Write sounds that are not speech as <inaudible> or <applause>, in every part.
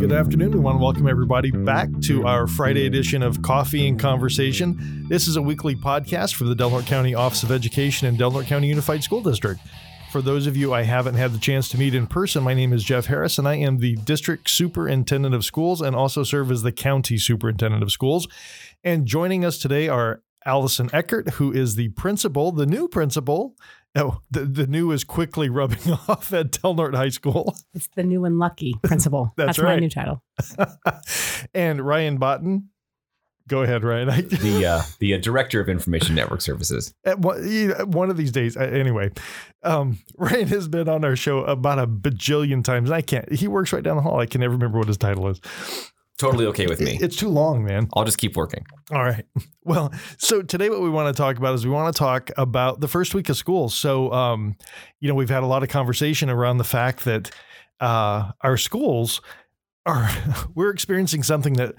good afternoon. We want to welcome everybody back to our Friday edition of Coffee and Conversation. This is a weekly podcast for the Del Norte County Office of Education and Del Norte County Unified School District. For those of you I haven't had the chance to meet in person, my name is Jeff Harris, and I am the District Superintendent of Schools and also serve as the County Superintendent of Schools. And joining us today are Allison Eckert, who is the principal, the new principal. Oh, the, the new is quickly rubbing <laughs> off at Del Norte High School. It's the new and lucky <laughs> principal. That's That's, my new title. <laughs> and Ryan Botten. Go ahead, Ryan. The uh, the uh, director of information network services. at one, one of these days, uh, anyway, um, Ryan has been on our show about a bajillion times. and I can't. He works right down the hall. I can never remember what his title is. Totally okay with me. It's too long, man. I'll just keep working. All right. <laughs> Well, so today what we want to talk about is we want to talk about the first week of school. So, um, you know, we've had a lot of conversation around the fact that uh, our schools are <laughs> we're experiencing something that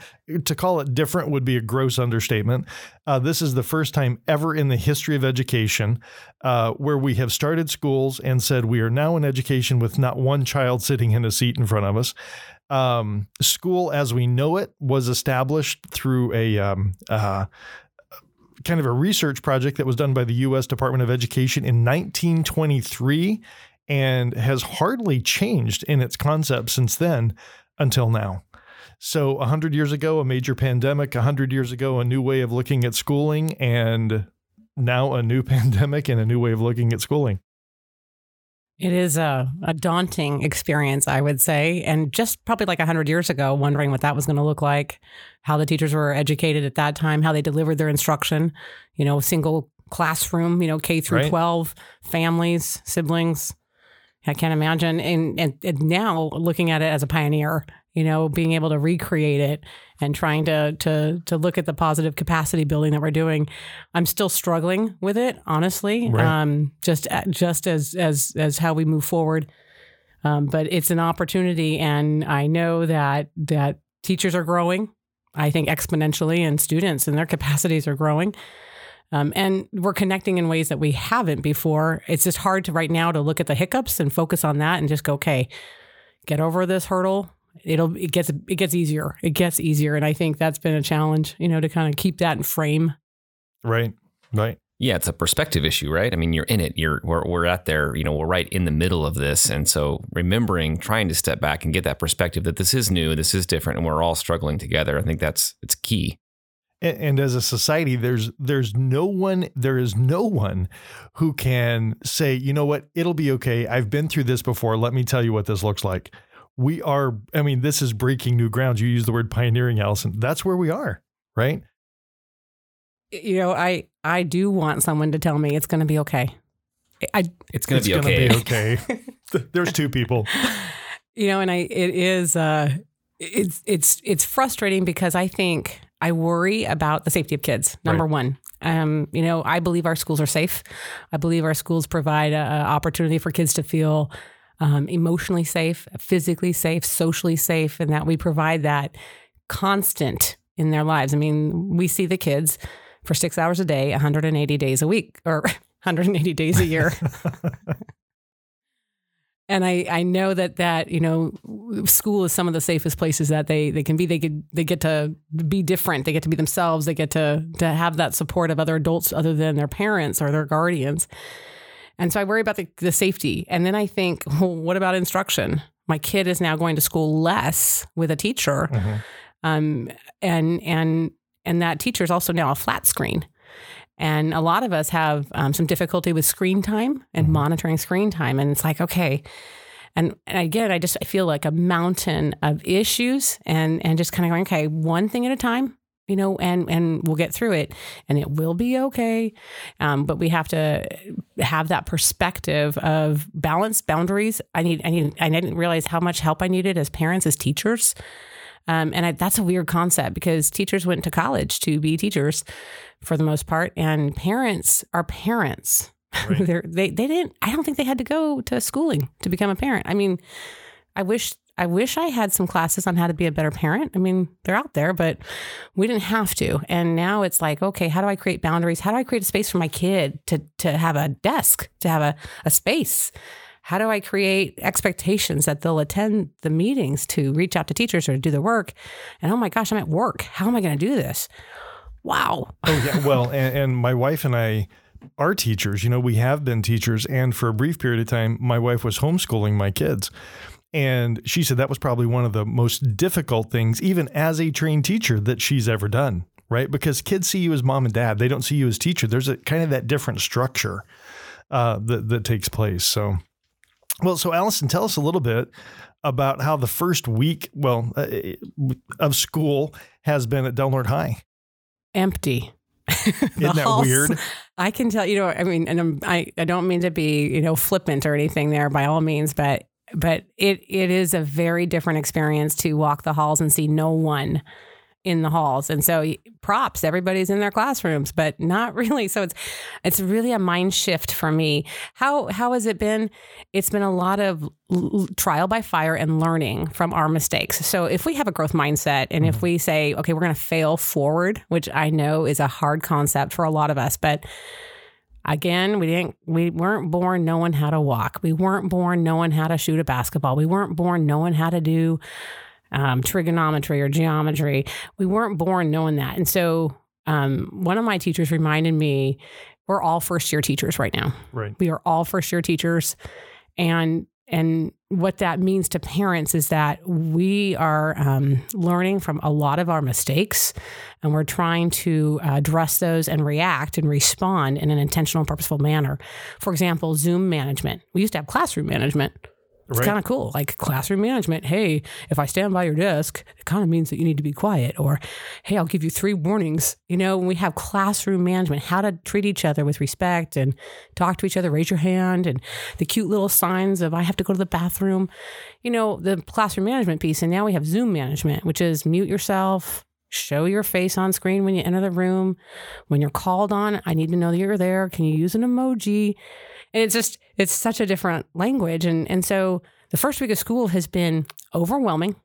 to call it different would be a gross understatement. Uh, this is the first time ever in the history of education uh, where we have started schools and said we are now in education with not one child sitting in a seat in front of us. Um, school as we know it was established through a um, uh, kind of a research project that was done by the U.S. Department of Education in 1923 and has hardly changed in its concept since then until now. So, 100 years ago, a major pandemic, 100 years ago, a new way of looking at schooling, and now a new <laughs> pandemic and a new way of looking at schooling. It is a, a daunting experience, I would say. And just probably like 100 years ago, wondering what that was going to look like, how the teachers were educated at that time, how they delivered their instruction, you know, single classroom, you know, K through Right. 12, families, siblings. I can't imagine. And, and, and now looking at it as a pioneer, you know, being able to recreate it and trying to to to look at the positive capacity building that we're doing. I'm still struggling with it, honestly. Right. Um, just just as as as how we move forward. Um, but it's an opportunity, and I know that that teachers are growing. I think exponentially, and students and their capacities are growing. Um, and we're connecting in ways that we haven't before. It's just hard to right now to look at the hiccups and focus on that and just go, okay, get over this hurdle. It'll it gets it gets easier. It gets easier, and I think that's been a challenge. You know, to kind of keep that in frame. Right. Right. Yeah, it's a perspective issue, right? I mean, you're in it. You're we're, we're at there. You know, we're right in the middle of this, and so remembering, trying to step back and get that perspective that this is new, this is different, and we're all struggling together. I think that's it's key. And, and as a society, there's there's no one there is no one who can say, you know what, it'll be okay. I've been through this before. Let me tell you what this looks like. We are. I mean, this is breaking new ground. You use the word pioneering, Allison. That's where we are, right? You know, I I do want someone to tell me it's going to be okay. I It's gonna be okay. be okay. <laughs> there's two people. you know, and I it is uh it's it's it's frustrating because I think I worry about the safety of kids. Number one, um, you know, I believe our schools are safe. I believe our schools provide a, a opportunity for kids to feel um, emotionally safe, physically safe, socially safe, and that we provide that constant in their lives. I mean, we see the kids for six hours a day, 180 days a week, or <laughs> 180 days a year. <laughs> and I, I know that that you know school is some of the safest places that they, they can be they get they get to be different they get to be themselves they get to to have that support of other adults other than their parents or their guardians and so I worry about the, the safety and then I think <laughs> well, what about instruction my kid is now going to school less with a teacher Mhm. um, and and and that teacher is also now a flat screen. And a lot of us have um, some difficulty with screen time and Mhm. monitoring screen time. And it's like, okay. And, and again, I just I feel like a mountain of issues and and just kind of going, okay, one thing at a time, you know, and and we'll get through it, and it will be okay. Um, but we have to have that perspective of balance, boundaries. I need I need I didn't realize how much help I needed as parents, as teachers. Um, and I, that's a weird concept because teachers went to college to be teachers for the most part, and parents are parents. Right. <laughs> They they didn't. I don't think they had to go to schooling to become a parent. I mean, I wish I wish I had some classes on how to be a better parent. I mean, they're out there, but we didn't have to. And now it's like, okay, how do I create boundaries? How do I create a space for my kid to to have a desk, to have a, a space? How do I create expectations that they'll attend the meetings to reach out to teachers or to do the work? And oh my gosh, I'm at work. How am I going to do this? Wow. Oh yeah. Well, and, and my wife and I are teachers. You know, we have been teachers, and for a brief period of time, my wife was homeschooling my kids. And she said that was probably one of the most difficult things, even as a trained teacher, that she's ever done, right? Because kids see you as mom and dad, they don't see you as teacher. There's a kind of that different structure uh, that, that takes place. So, well, so Allison, tell us a little bit about how the first week, well, uh, of school has been at Del Norte High. Empty. <laughs> Isn't that halls- weird? I can tell, you know, I mean, and I'm, I, I don't mean to be, you know, flippant or anything there by all means, but, but it, it is a very different experience to walk the halls and see no one in the halls. And so props, everybody's in their classrooms, but not <laughs> really. So it's, it's really a mind shift for me. How, how has it been? It's been a lot of l- trial by fire and learning from our mistakes. So if we have a growth mindset and if mm-hmm. we say, okay, we're going to fail forward, which I know is a hard concept for a lot of us, but again, we didn't we weren't born knowing how to walk. We weren't born knowing how to shoot a basketball. We weren't born knowing how to do um, trigonometry or geometry. We weren't born knowing that. And so um, one of my teachers reminded me, we're all first year teachers right now. Right. We are all first year teachers. And and what that means to parents is that we are um, learning from a lot of our mistakes and we're trying to address those and react and respond in an intentional, purposeful manner. For example, Zoom management. We used to have classroom management. It's Right. kind of cool, like classroom management. Hey, if I stand by your desk, it kind of means that you need to be quiet. Or, hey, I'll give you three warnings. You know, when we have classroom management, how to treat each other with respect and talk to each other, raise your hand, and the cute little signs of I have to go to the bathroom. You know, the classroom management piece. And now we have Zoom management, which is mute yourself, show your face on screen when you enter the room. When you're called on, I need to know that you're there. Can you use an emoji? And it's just, it's such a different language. And, and so the first week of school has been overwhelming,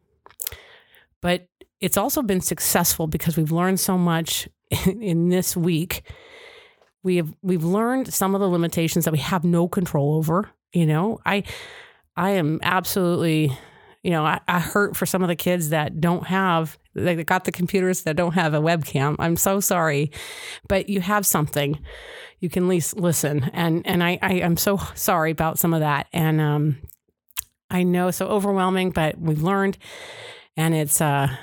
but it's also been successful because we've learned so much in, <laughs> in this week. We have, we've learned some of the limitations that we have no control over. You know, I, I am absolutely, you know, I, I hurt for some of the kids that don't have, they got the computers that don't have a webcam. I'm so sorry, but you have something you can at least listen. And and I, I am so sorry about some of that. And um, I know so overwhelming, but we've learned, and it's uh,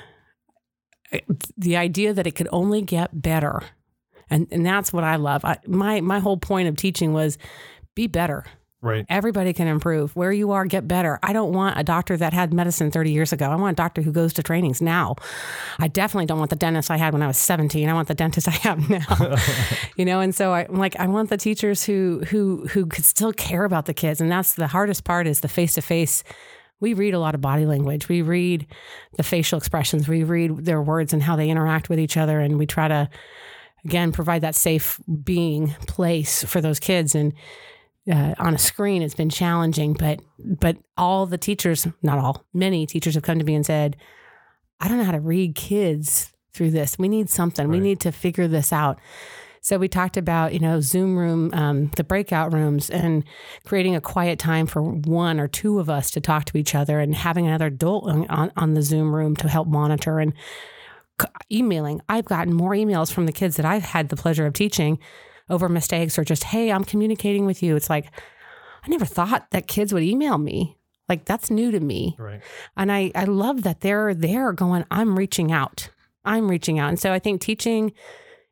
the idea that it could only get better, and and that's what I love. I, my my whole point of teaching was be better. Right. Everybody can improve. Where you are, get better. I don't want a doctor that had medicine 30 years ago. I want a doctor who goes to trainings now. I definitely don't want the dentist I had when I was 17. I want the dentist <laughs> I have now. <laughs> you know, and so I, am like, I want the teachers who who who could still care about the kids. And that's the hardest part is the face to face. We read a lot of body language. We read the facial expressions. We read their words and how they interact with each other. And we try to, again, provide that safe being place for those kids. And uh, on a screen it's been challenging but but all the teachers not all many teachers have come to me and said i don't know how to read kids through this. We need something. We need to figure this out. So we talked about you know zoom room um, the breakout rooms and creating a quiet time for one or two of us to talk to each other and having another adult on, on the zoom room to help monitor and emailing. I've gotten more emails from the kids that i've had the pleasure of teaching over mistakes or just, hey, I'm communicating with you. It's like, I never thought that kids would email me. Like that's new to me. Right. And I, I love that they're there going, I'm reaching out. I'm reaching out. And so I think teaching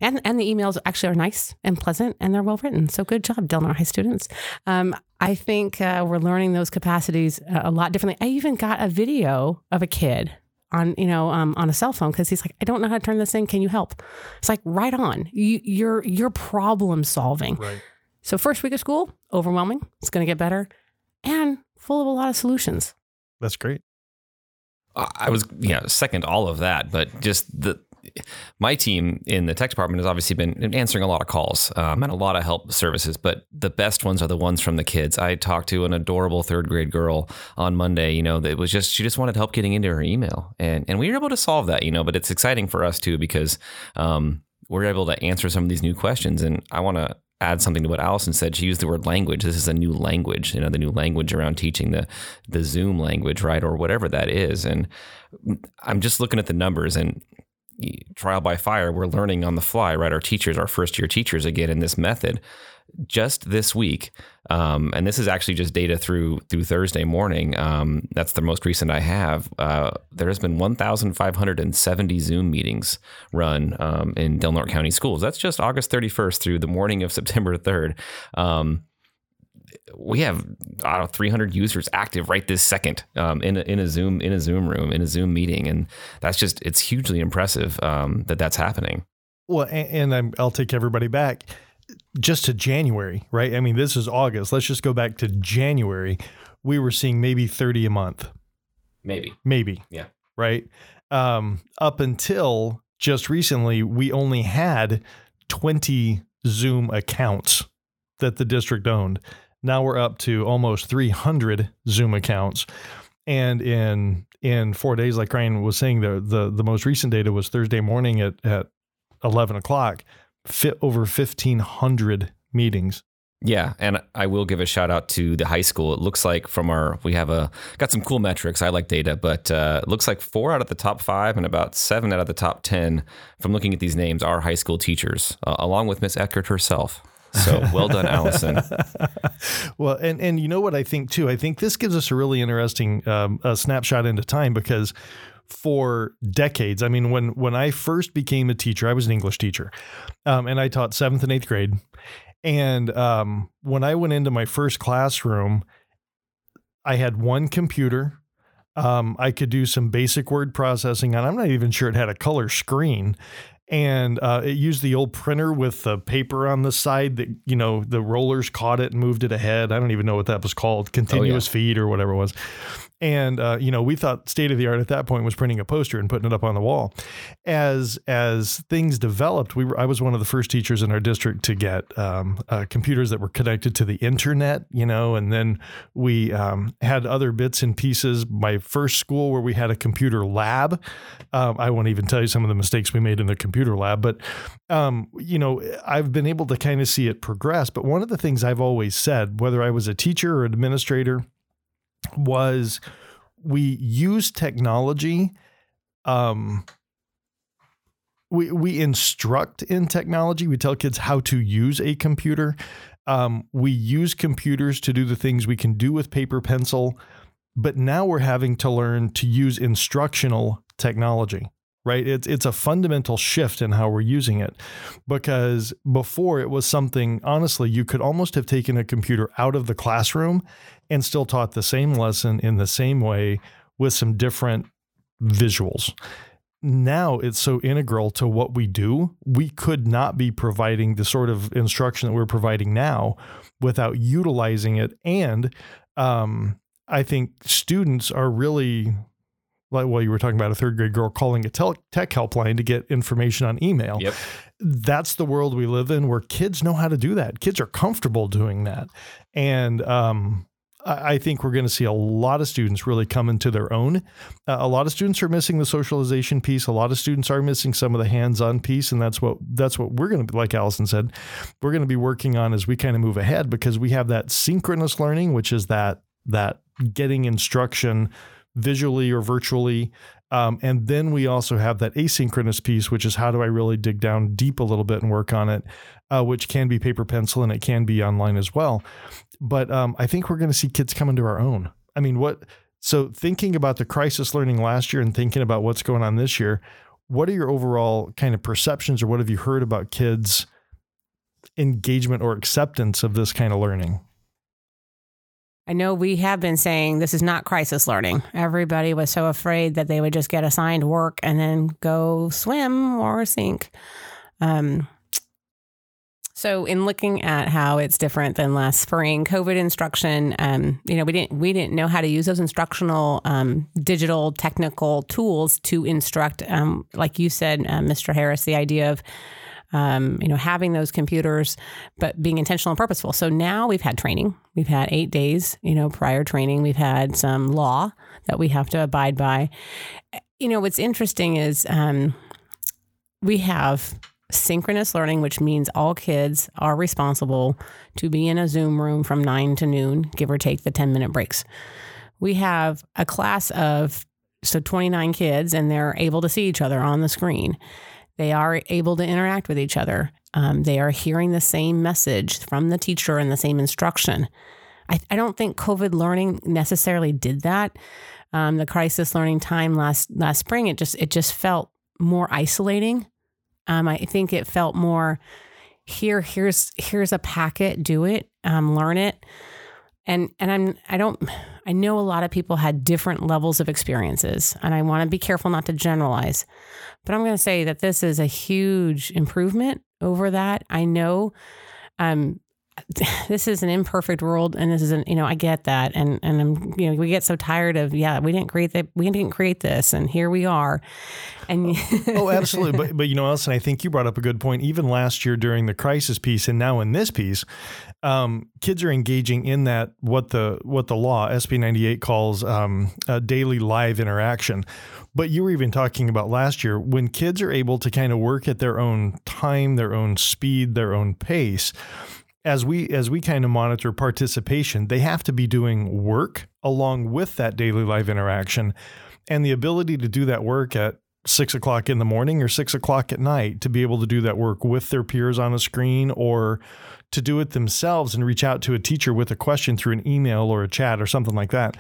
and, and the emails actually are nice and pleasant and they're well written. So good job, Del Norte High students. Um, I think uh, we're learning those capacities a lot differently. I even got a video of a kid on you know um, on a cell phone because he's like, I don't know how to turn this in. Can you help? It's like right on. You, you're you're problem solving. Right. So first week of school, overwhelming. It's going to get better, and full of a lot of solutions. That's great. I I was yeah second all of that, but just the my team in the tech department has obviously been answering a lot of calls um, and a lot of help services, but the best ones are the ones from the kids. I talked to an adorable third grade girl on Monday. You know, that was just she just wanted help getting into her email, and and we were able to solve that. You know, but it's exciting for us too because um, we're able to answer some of these new questions, and I want to add something to what Allison said. She used the word language. This is a new language, you know, the new language around teaching the the Zoom language, right, or whatever that is. And I'm just looking at the numbers and trial by fire. We're learning on the fly, right? Our teachers, our first year teachers, again in this method. Just this week, um, and this is actually just data through through Thursday morning. Um, that's the most recent I have. Uh, there has been 1,570 Zoom meetings run um, in Del Norte County schools. That's just August 31st through the morning of September 3rd. We have I don't know, 300 users active right this second um, in a, in a Zoom in a Zoom room in a Zoom meeting, and that's just it's hugely impressive um, that that's happening. Well, and, and i will take everybody back just to January, right? I mean, this is August. Let's just go back to January. We were seeing maybe 30 a month. Maybe. Maybe. Yeah. Right. Um, up until just recently, we only had 20 Zoom accounts that the district owned. Now we're up to almost 300 Zoom accounts. And in in four days, like Ryan was saying, the the, the most recent data was Thursday morning at, at 11 o'clock, fit over 1,500 meetings. Yeah, and I will give a shout out to the high school. It looks like from our we have a got some cool metrics. I like data, but uh, it looks like four out of the top five and about seven out of the top ten from looking at these names are high school teachers, uh, along with Miss Eckert herself. So well done, Allison. <laughs> well, and and you know what I think too. I think this gives us a really interesting um, a snapshot into time because for decades. I mean, when when I first became a teacher, I was an English teacher, um, and I taught seventh and eighth grade. And um, when I went into my first classroom, I had one computer. Um, I could do some basic word processing and I'm not even sure it had a color screen and uh, it used the old printer with the paper on the side that you know the rollers caught it and moved it ahead. I don't even know what that was called, continuous oh, yeah. feed or whatever it was. And uh, you know, we thought state of the art at that point was printing a poster and putting it up on the wall. As as things developed, we were I was one of the first teachers in our district to get um, uh, computers that were connected to the internet. You know, and then we um, had other bits and pieces. My first school where we had a computer lab. Um, I won't even tell you some of the mistakes we made in the computer lab, but um, you know, I've been able to kind of see it progress. But one of the things I've always said, whether I was a teacher or administrator was we use technology um, we we instruct in technology. We tell kids how to use a computer. Um, we use computers to do the things we can do with paper pencil, but now we're having to learn to use instructional technology right? It's it's a fundamental shift in how we're using it because before it was something honestly you could almost have taken a computer out of the classroom and still taught the same lesson in the same way with some different visuals. Now it's so integral to what we do. We could not be providing the sort of instruction that we're providing now without utilizing it. And um, I think students are really like well, you were talking about a third grade girl calling a tech helpline to get information on email. Yep. That's the world we live in where kids know how to do that. Kids are comfortable doing that. And um, I think we're going to see a lot of students really come into their own. Uh, a lot of students are missing the socialization piece. A lot of students are missing some of the hands-on piece, and that's what that's what we're going to, like Allison said, we're going to be working on as we kind of move ahead because we have that synchronous learning, which is that that getting instruction visually or virtually. Um, and then we also have that asynchronous piece, which is how do I really dig down deep a little bit and work on it, uh, which can be paper pencil and it can be online as well. But um, I think we're going to see kids come into our own. I mean, what? So thinking about the crisis learning last year and thinking about what's going on this year, what are your overall kind of perceptions or what have you heard about kids' engagement or acceptance of this kind of learning? I know we have been saying this is not crisis learning. Everybody was so afraid that they would just get assigned work and then go swim or sink. Um, so, in looking at how it's different than last spring, COVID instruction, um, you know, we didn't we didn't know how to use those instructional um, digital technical tools to instruct. Um, like you said, uh, Mr. Harris, the idea of um, you know, having those computers, but being intentional and purposeful. So now we've had training. We've had eight days, you know, prior training. We've had some law that we have to abide by. You know, what's interesting is um, we have synchronous learning, which means all kids are responsible to be in a Zoom room from nine to noon, give or take the 10 minute breaks. We have a class of so 29 kids, and they're able to see each other on the screen. They are able to interact with each other. Um, they are hearing the same message from the teacher and the same instruction. I, I don't think COVID learning necessarily did that. Um, the crisis learning time last last spring, it just it just felt more isolating. Um, I think it felt more here. Here's here's a packet. Do it. Um, learn it. And and I'm I don't I know a lot of people had different levels of experiences, and I want to be careful not to generalize. But I'm going to say that this is a huge improvement over that. I know um, <laughs> this is an imperfect world and this is an you know i get that and and i'm you know we get so tired of yeah we didn't create that we didn't create this and here we are. And oh <laughs> absolutely. But but you know Allison I think you brought up a good point. Even last year during the crisis piece and now in this piece um, kids are engaging in that what the what the law SB 98 calls um, a daily live interaction. But you were even talking about last year when kids are able to kind of work at their own time their own speed their own pace as we as we kind of monitor participation, they have to be doing work along with that daily live interaction, and the ability to do that work at six o'clock in the morning or six o'clock at night to be able to do that work with their peers on a screen or to do it themselves and reach out to a teacher with a question through an email or a chat or something like that.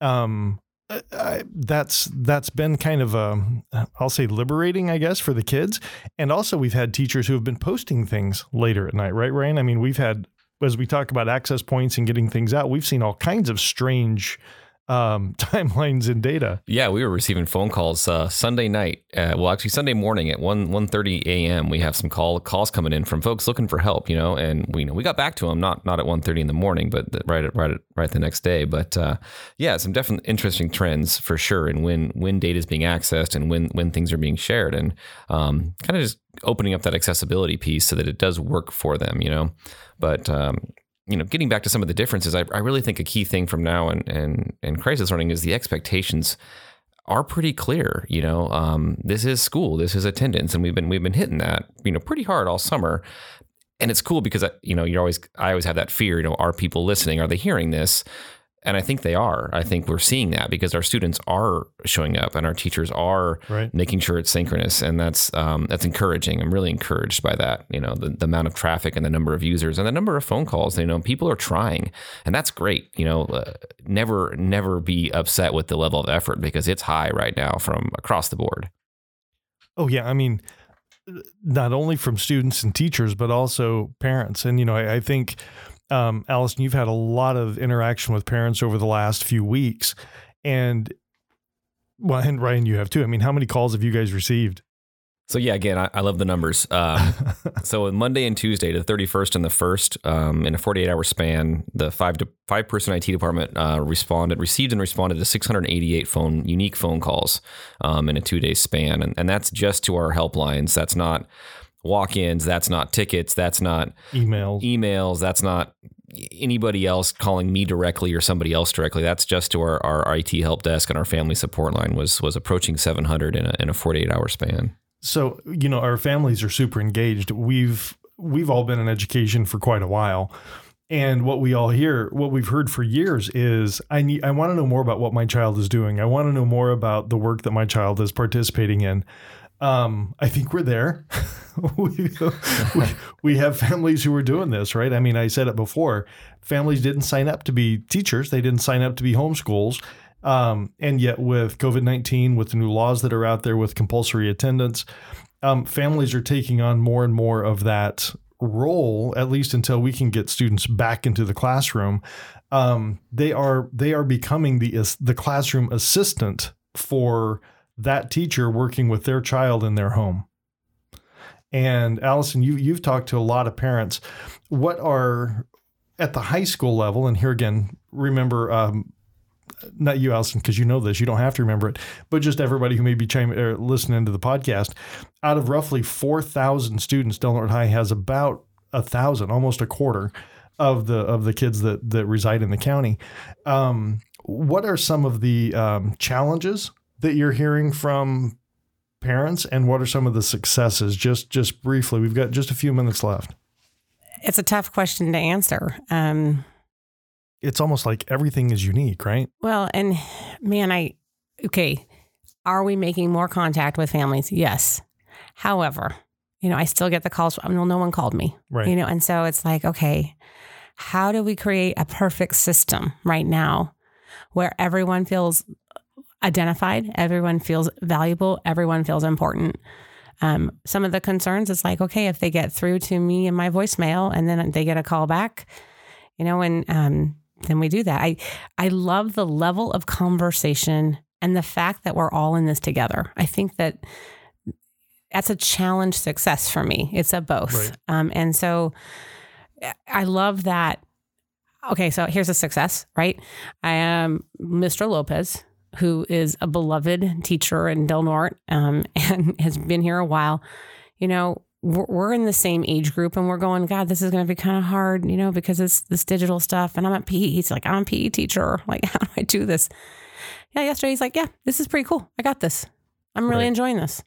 Um, Uh, I, that's that's been kind of a I'll say liberating I guess for the kids. And also we've had teachers who have been posting things later at night right Ryan? I mean we've had as we talk about access points and getting things out we've seen all kinds of strange um, <laughs> timelines and data. Yeah, we were receiving phone calls uh, Sunday night. Uh, well, actually Sunday morning at one one thirty a.m. We have some call calls coming in from folks looking for help. You know, and we you know we got back to them not not at one thirty in the morning, but right at, right at, right the next day. But uh, yeah, some definitely interesting trends for sure, and when when data is being accessed and when when things are being shared, and um, kind of just opening up that accessibility piece so that it does work for them. You know, but um, you know, getting back to some of the differences, I, I really think a key thing from now and and and crisis learning is the expectations are pretty clear. You know, um, this is school, this is attendance, and we've been we've been hitting that you know pretty hard all summer. And it's cool because you know you're always I always have that fear. You know, are people listening? Are they hearing this? And I think they are. I think we're seeing that because our students are showing up and our teachers are right. making sure it's synchronous, and that's um, that's encouraging. I'm really encouraged by that. You know, the, the amount of traffic and the number of users and the number of phone calls. You know, people are trying, and that's great. You know, uh, never never be upset with the level of effort because it's high right now from across the board. Oh yeah, I mean, not only from students and teachers, but also parents. And you know, I, I think um, Allison, you've had a lot of interaction with parents over the last few weeks, and well, and Ryan, you have too. I mean, how many calls have you guys received? So yeah, again, I, I love the numbers. Um, <laughs> so Monday and Tuesday, the thirty first and the first, um, in a forty eight hour span, the five to five person IT department uh, responded, received and responded to six hundred eighty eight phone unique phone calls um, in a two day span, and and that's just to our helplines. That's not walk-ins that's not tickets that's not emails. emails that's not anybody else calling me directly or somebody else directly. That's just to our, our IT help desk and our family support line was was approaching 700 in a, in a 48 hour span. So you know our families are super engaged. We've we've all been in education for quite a while. And what we all hear, what we've heard for years is I need I want to know more about what my child is doing. I want to know more about the work that my child is participating in. Um, I think we're there. <laughs> we, we, we have families who are doing this, right? I mean, I said it before. Families didn't sign up to be teachers. They didn't sign up to be homeschools. Um, and yet, with COVID 19, with the new laws that are out there with compulsory attendance, um, families are taking on more and more of that role, at least until we can get students back into the classroom. Um, they are they are becoming the the classroom assistant for that teacher working with their child in their home. And Allison, you you've talked to a lot of parents. What are at the high school level? And here again, remember, um, not you, Allison, because you know this. You don't have to remember it, but just everybody who may be or listening to the podcast. Out of roughly four thousand students, Del Norte High has about a thousand, almost a quarter of the of the kids that that reside in the county. Um, what are some of the um, challenges that you're hearing from parents and what are some of the successes? Just just briefly, we've got just a few minutes left. It's a tough question to answer. Um, it's almost like everything is unique, right? Well, and man, I okay. Are we making more contact with families? Yes. However, you know, I still get the calls. I mean, no one called me, right? You know, and so it's like, okay, how do we create a perfect system right now where everyone feels identified, everyone feels valuable, everyone feels important? Um, some of the concerns, it's like, okay, if they get through to me in my voicemail and then they get a call back, you know, and um, then we do that. I I love the level of conversation and the fact that we're all in this together. I think that that's a challenge success for me. It's a both. Right. Um, and so I love that. Okay, so here's a success, right? I am Mr. Lopez, who is a beloved teacher in Del Norte um, <laughs> and has been here a while. You know, we're, we're in the same age group and we're going, God, this is going to be kind of hard, you know, because it's this digital stuff. And I'm a PE. He's like, I'm a PE teacher. <laughs> Like, how do I do this? Yeah, yesterday he's like, Yeah, this is pretty cool. I got this. I'm really right. enjoying this.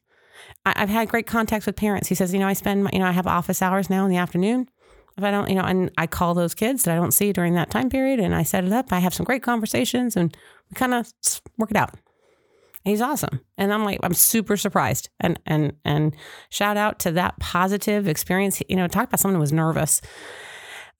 I, have had great contacts with parents. He says, you know, I spend, my, you know, I have office hours now in the afternoon. If I don't, you know, and I call those kids that I don't see during that time period and I set it up. I have some great conversations and we kind of work it out. And he's awesome. And I'm like, I'm super surprised. And and and shout out to that positive experience. You know, talk about someone who was nervous.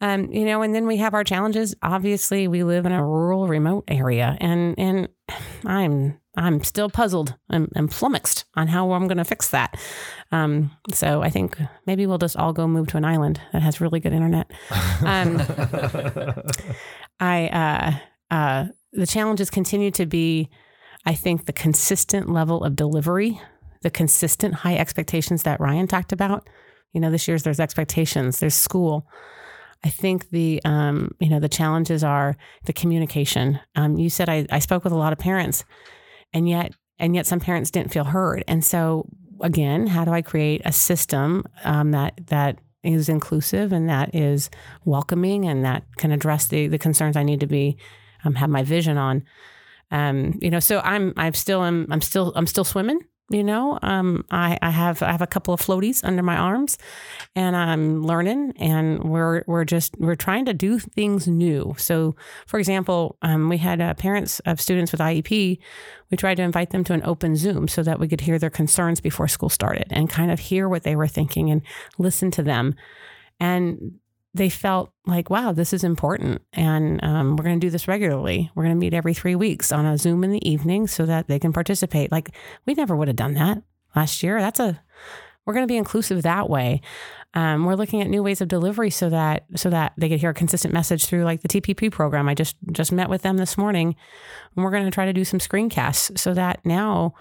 Um, you know, and then we have our challenges. Obviously, we live in a rural, remote area, and and <sighs> I'm I'm still puzzled and, and flummoxed on how I'm going to fix that. Um, so I think maybe we'll just all go move to an island that has really good internet. Um, <laughs> I uh, uh, the challenges continue to be, I think, the consistent level of delivery, the consistent high expectations that Ryan talked about. You know, this year's there's expectations, there's school. I think the um, you know the challenges are the communication. Um, you said I, I spoke with a lot of parents, and yet and yet some parents didn't feel heard. And so again, how do I create a system um, that that is inclusive and that is welcoming and that can address the the concerns I need to be um, have my vision on. Um, you know, so I'm I'm still I'm I'm still I'm still swimming. You know, um, I, I have I have a couple of floaties under my arms, and I'm learning, and we're we're just we're trying to do things new. So, for example, um, we had uh, parents of students with IEP. We tried to invite them to an open Zoom so that we could hear their concerns before school started, and kind of hear what they were thinking and listen to them. And they felt like, wow, this is important. And um, we're going to do this regularly. We're going to meet every three weeks on a Zoom in the evening so that they can participate. Like, we never would have done that last year. That's a, we're going to be inclusive that way. Um, we're looking at new ways of delivery so that so that they could hear a consistent message through like the TPP program. I just just met with them this morning, and we're going to try to do some screencasts so that now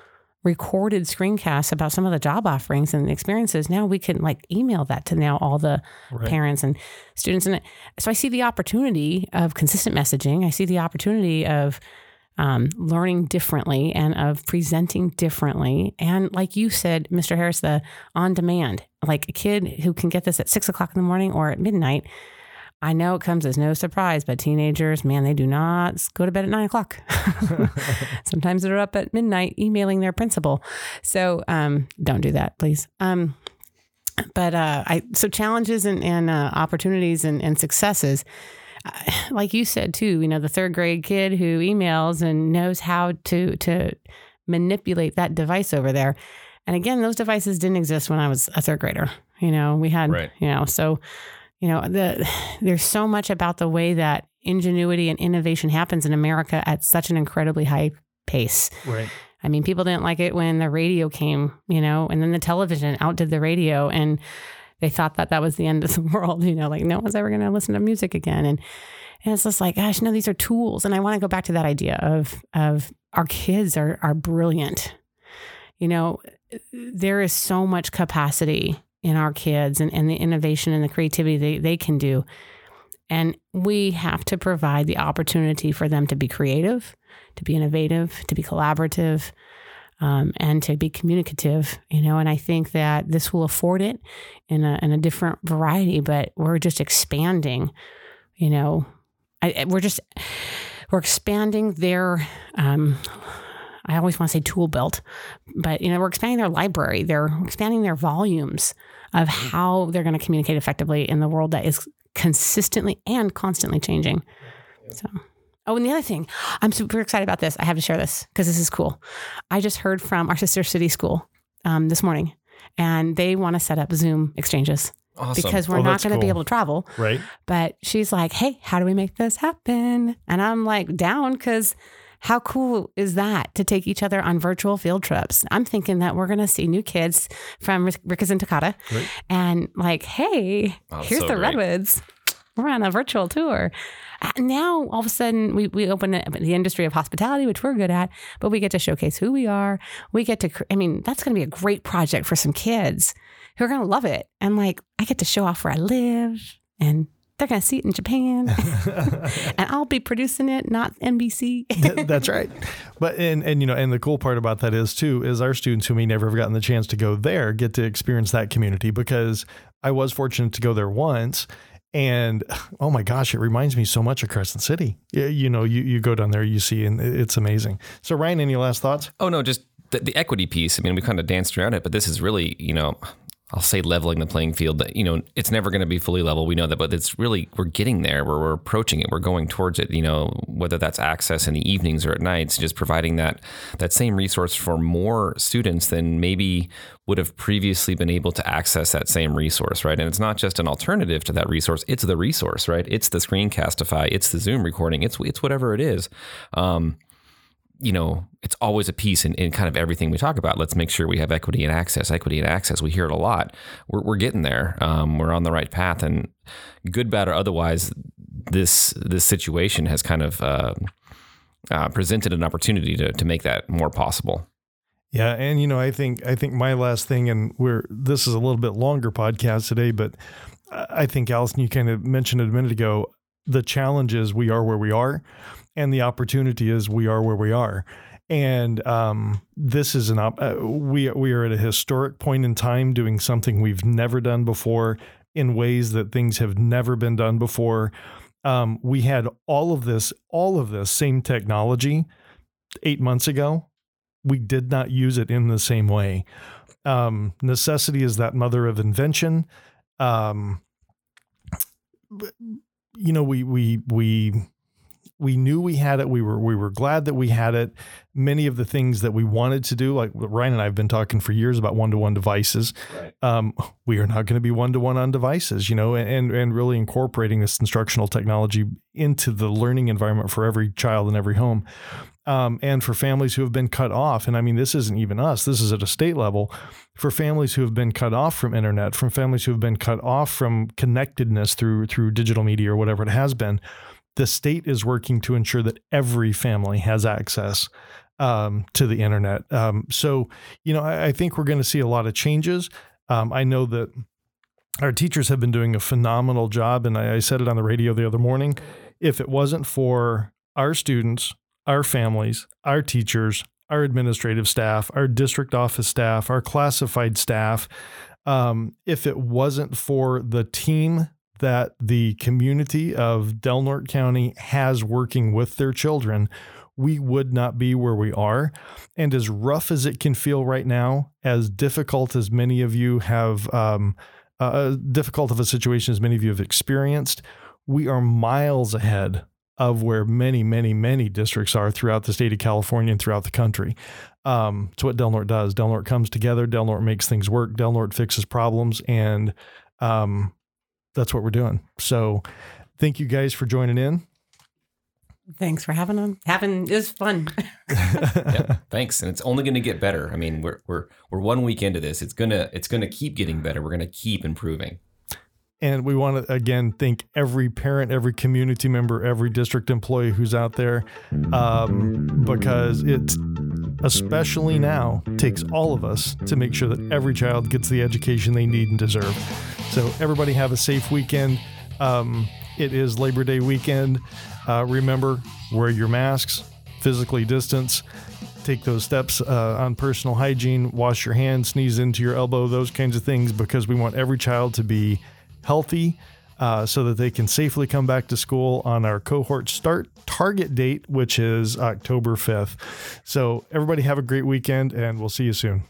recorded screencasts about some of the job offerings and experiences now we can like email that to now all the right. parents and students. And so i see the opportunity of consistent messaging. I see the opportunity of um, learning differently and of presenting differently. And like you said mr harris the on demand like a kid who can get this at six o'clock in the morning or at midnight I know it comes as no surprise, but teenagers, man, they do not go to bed at nine o'clock. <laughs> Sometimes they're up at midnight emailing their principal. So um, don't do that, please. Um, but uh, I so challenges and, and uh, opportunities and, and successes. Uh, like you said too, you know, the third grade kid who emails and knows how to to manipulate that device over there. And again, those devices didn't exist when I was a third grader. You know, we had, right. you know, so you know, the <sighs> there's so much about the way that ingenuity and innovation happens in America at such an incredibly high pace. Right. I mean, people didn't like it when the radio came, you know, and then the television outdid the radio and they thought that that was the end of the <laughs> world, you know, like no one's ever going to listen to music again. And, and it's just like, gosh, no, these are tools. And I want to go back to that idea of, of our kids are, are brilliant. You know, there is so much capacity in our kids and, and the innovation and the creativity they, they can do. And we have to provide the opportunity for them to be creative, to be innovative, to be collaborative, um, and to be communicative, you know. And I think that this will afford it in a, in a different variety, but we're just expanding, you know, I, we're just, we're expanding their, um, I always want to say tool belt, but you know, we're expanding their library. They're expanding their volumes of how they're going to communicate effectively in the world that is consistently and constantly changing. So, oh, and the other thing, I'm super excited about this. I have to share this because this is cool. I just heard from our sister city school um, this morning, and they want to set up Zoom exchanges Awesome. because we're Oh, not going to be able to travel. Right. But she's like, hey, how do we make this happen? And I'm like, down because how cool is that to take each other on virtual field trips? I'm thinking that we're going to see new kids from Rick- Rikuzentakata and like, hey, Oh, here's so the great. Redwoods. We're on a virtual tour. Uh, Now, all of a sudden, we, we open the industry of hospitality, which we're good at, but we get to showcase who we are. We get to, I mean, that's going to be a great project for some kids who are going to love it. And like, I get to show off where I live and they're going to see it in Japan <laughs> and I'll be producing it, not NBC. That's right. But and and you know, and the cool part about that is too is our students who may never have gotten the chance to go there get to experience that community because I was fortunate to go there once. And oh my gosh, it reminds me so much of Crescent City. You, you know, you, you go down there, you see, and it's amazing. So, Ryan, any last thoughts? Oh no, just the, the equity piece. I mean, we kind of danced around it, but this is really, you know, I'll say leveling the playing field. that, you know, it's never going to be fully level. We know that, but it's really we're getting there. Where we're approaching it. We're going towards it. You know, whether that's access in the evenings or at nights, just providing that that same resource for more students than maybe would have previously been able to access that same resource, right? And it's not just an alternative to that resource; it's the resource, right? It's the Screencastify, it's the Zoom recording, it's it's whatever it is. Um, you know, it's always a piece in, in kind of everything we talk about. Let's make sure we have equity and access, equity and access. We hear it a lot. We're, we're getting there. Um, we're on the right path, and good, bad, or otherwise, this this situation has kind of uh, uh, presented an opportunity to to make that more possible. Yeah, and you know, I think I think my last thing, and we're this is a little bit longer podcast today, but I think Allison, you kind of mentioned it a minute ago. The challenge is we are where we are, and the opportunity is we are where we are. And um, this is an op- uh, we we are at a historic point in time doing something we've never done before in ways that things have never been done before. Um, we had all of this, all of this same technology eight months ago we did not use it in the same way. Um, necessity is that mother of invention. Um, you know, we we we we knew we had it. We were we were glad that we had it. Many of the things that we wanted to do, like Ryan and I have been talking for years about one to one devices. Right. Um, we are not going to be one to one on devices, you know, and and really incorporating this instructional technology into the learning environment for every child in every home um, and for families who have been cut off. And I mean, this isn't even us, this is at a state level. For families who have been cut off from internet, from families who have been cut off from connectedness through through digital media or whatever it has been, the state is working to ensure that every family has access um, to the internet. Um, so, you know, I, I think we're going to see a lot of changes. Um, I know that our teachers have been doing a phenomenal job, and I, I said it on the radio the other morning. If it wasn't for our students, our families, our teachers, our administrative staff, our district office staff, our classified staff, um, if it wasn't for the team that the community of Del Norte County has working with their children, we would not be where we are. And as rough as it can feel right now, as difficult as many of you have, um, uh, difficult of a situation as many of you have experienced, we are miles ahead of where many, many, many districts are throughout the state of California and throughout the country. Um, it's what Del Norte does. Del Norte comes together. Del Norte makes things work. Del Norte fixes problems, and um, that's what we're doing. So, thank you guys for joining in. Thanks for having them. Having it was fun. <laughs> yeah, thanks. And it's only going to get better. I mean, we're we're we're one week into this. It's gonna it's gonna keep getting better. We're gonna keep improving. And we want to again thank every parent, every community member, every district employee who's out there, um, because it, especially now, takes all of us to make sure that every child gets the education they need and deserve. So everybody have a safe weekend. Um, it is Labor Day weekend. Uh, remember, wear your masks, physically distance, take those steps uh, on personal hygiene, wash your hands, sneeze into your elbow, those kinds of things, because we want every child to be healthy, uh, so that they can safely come back to school on our cohort start target date, which is October 5th. So, everybody have a great weekend, and we'll see you soon.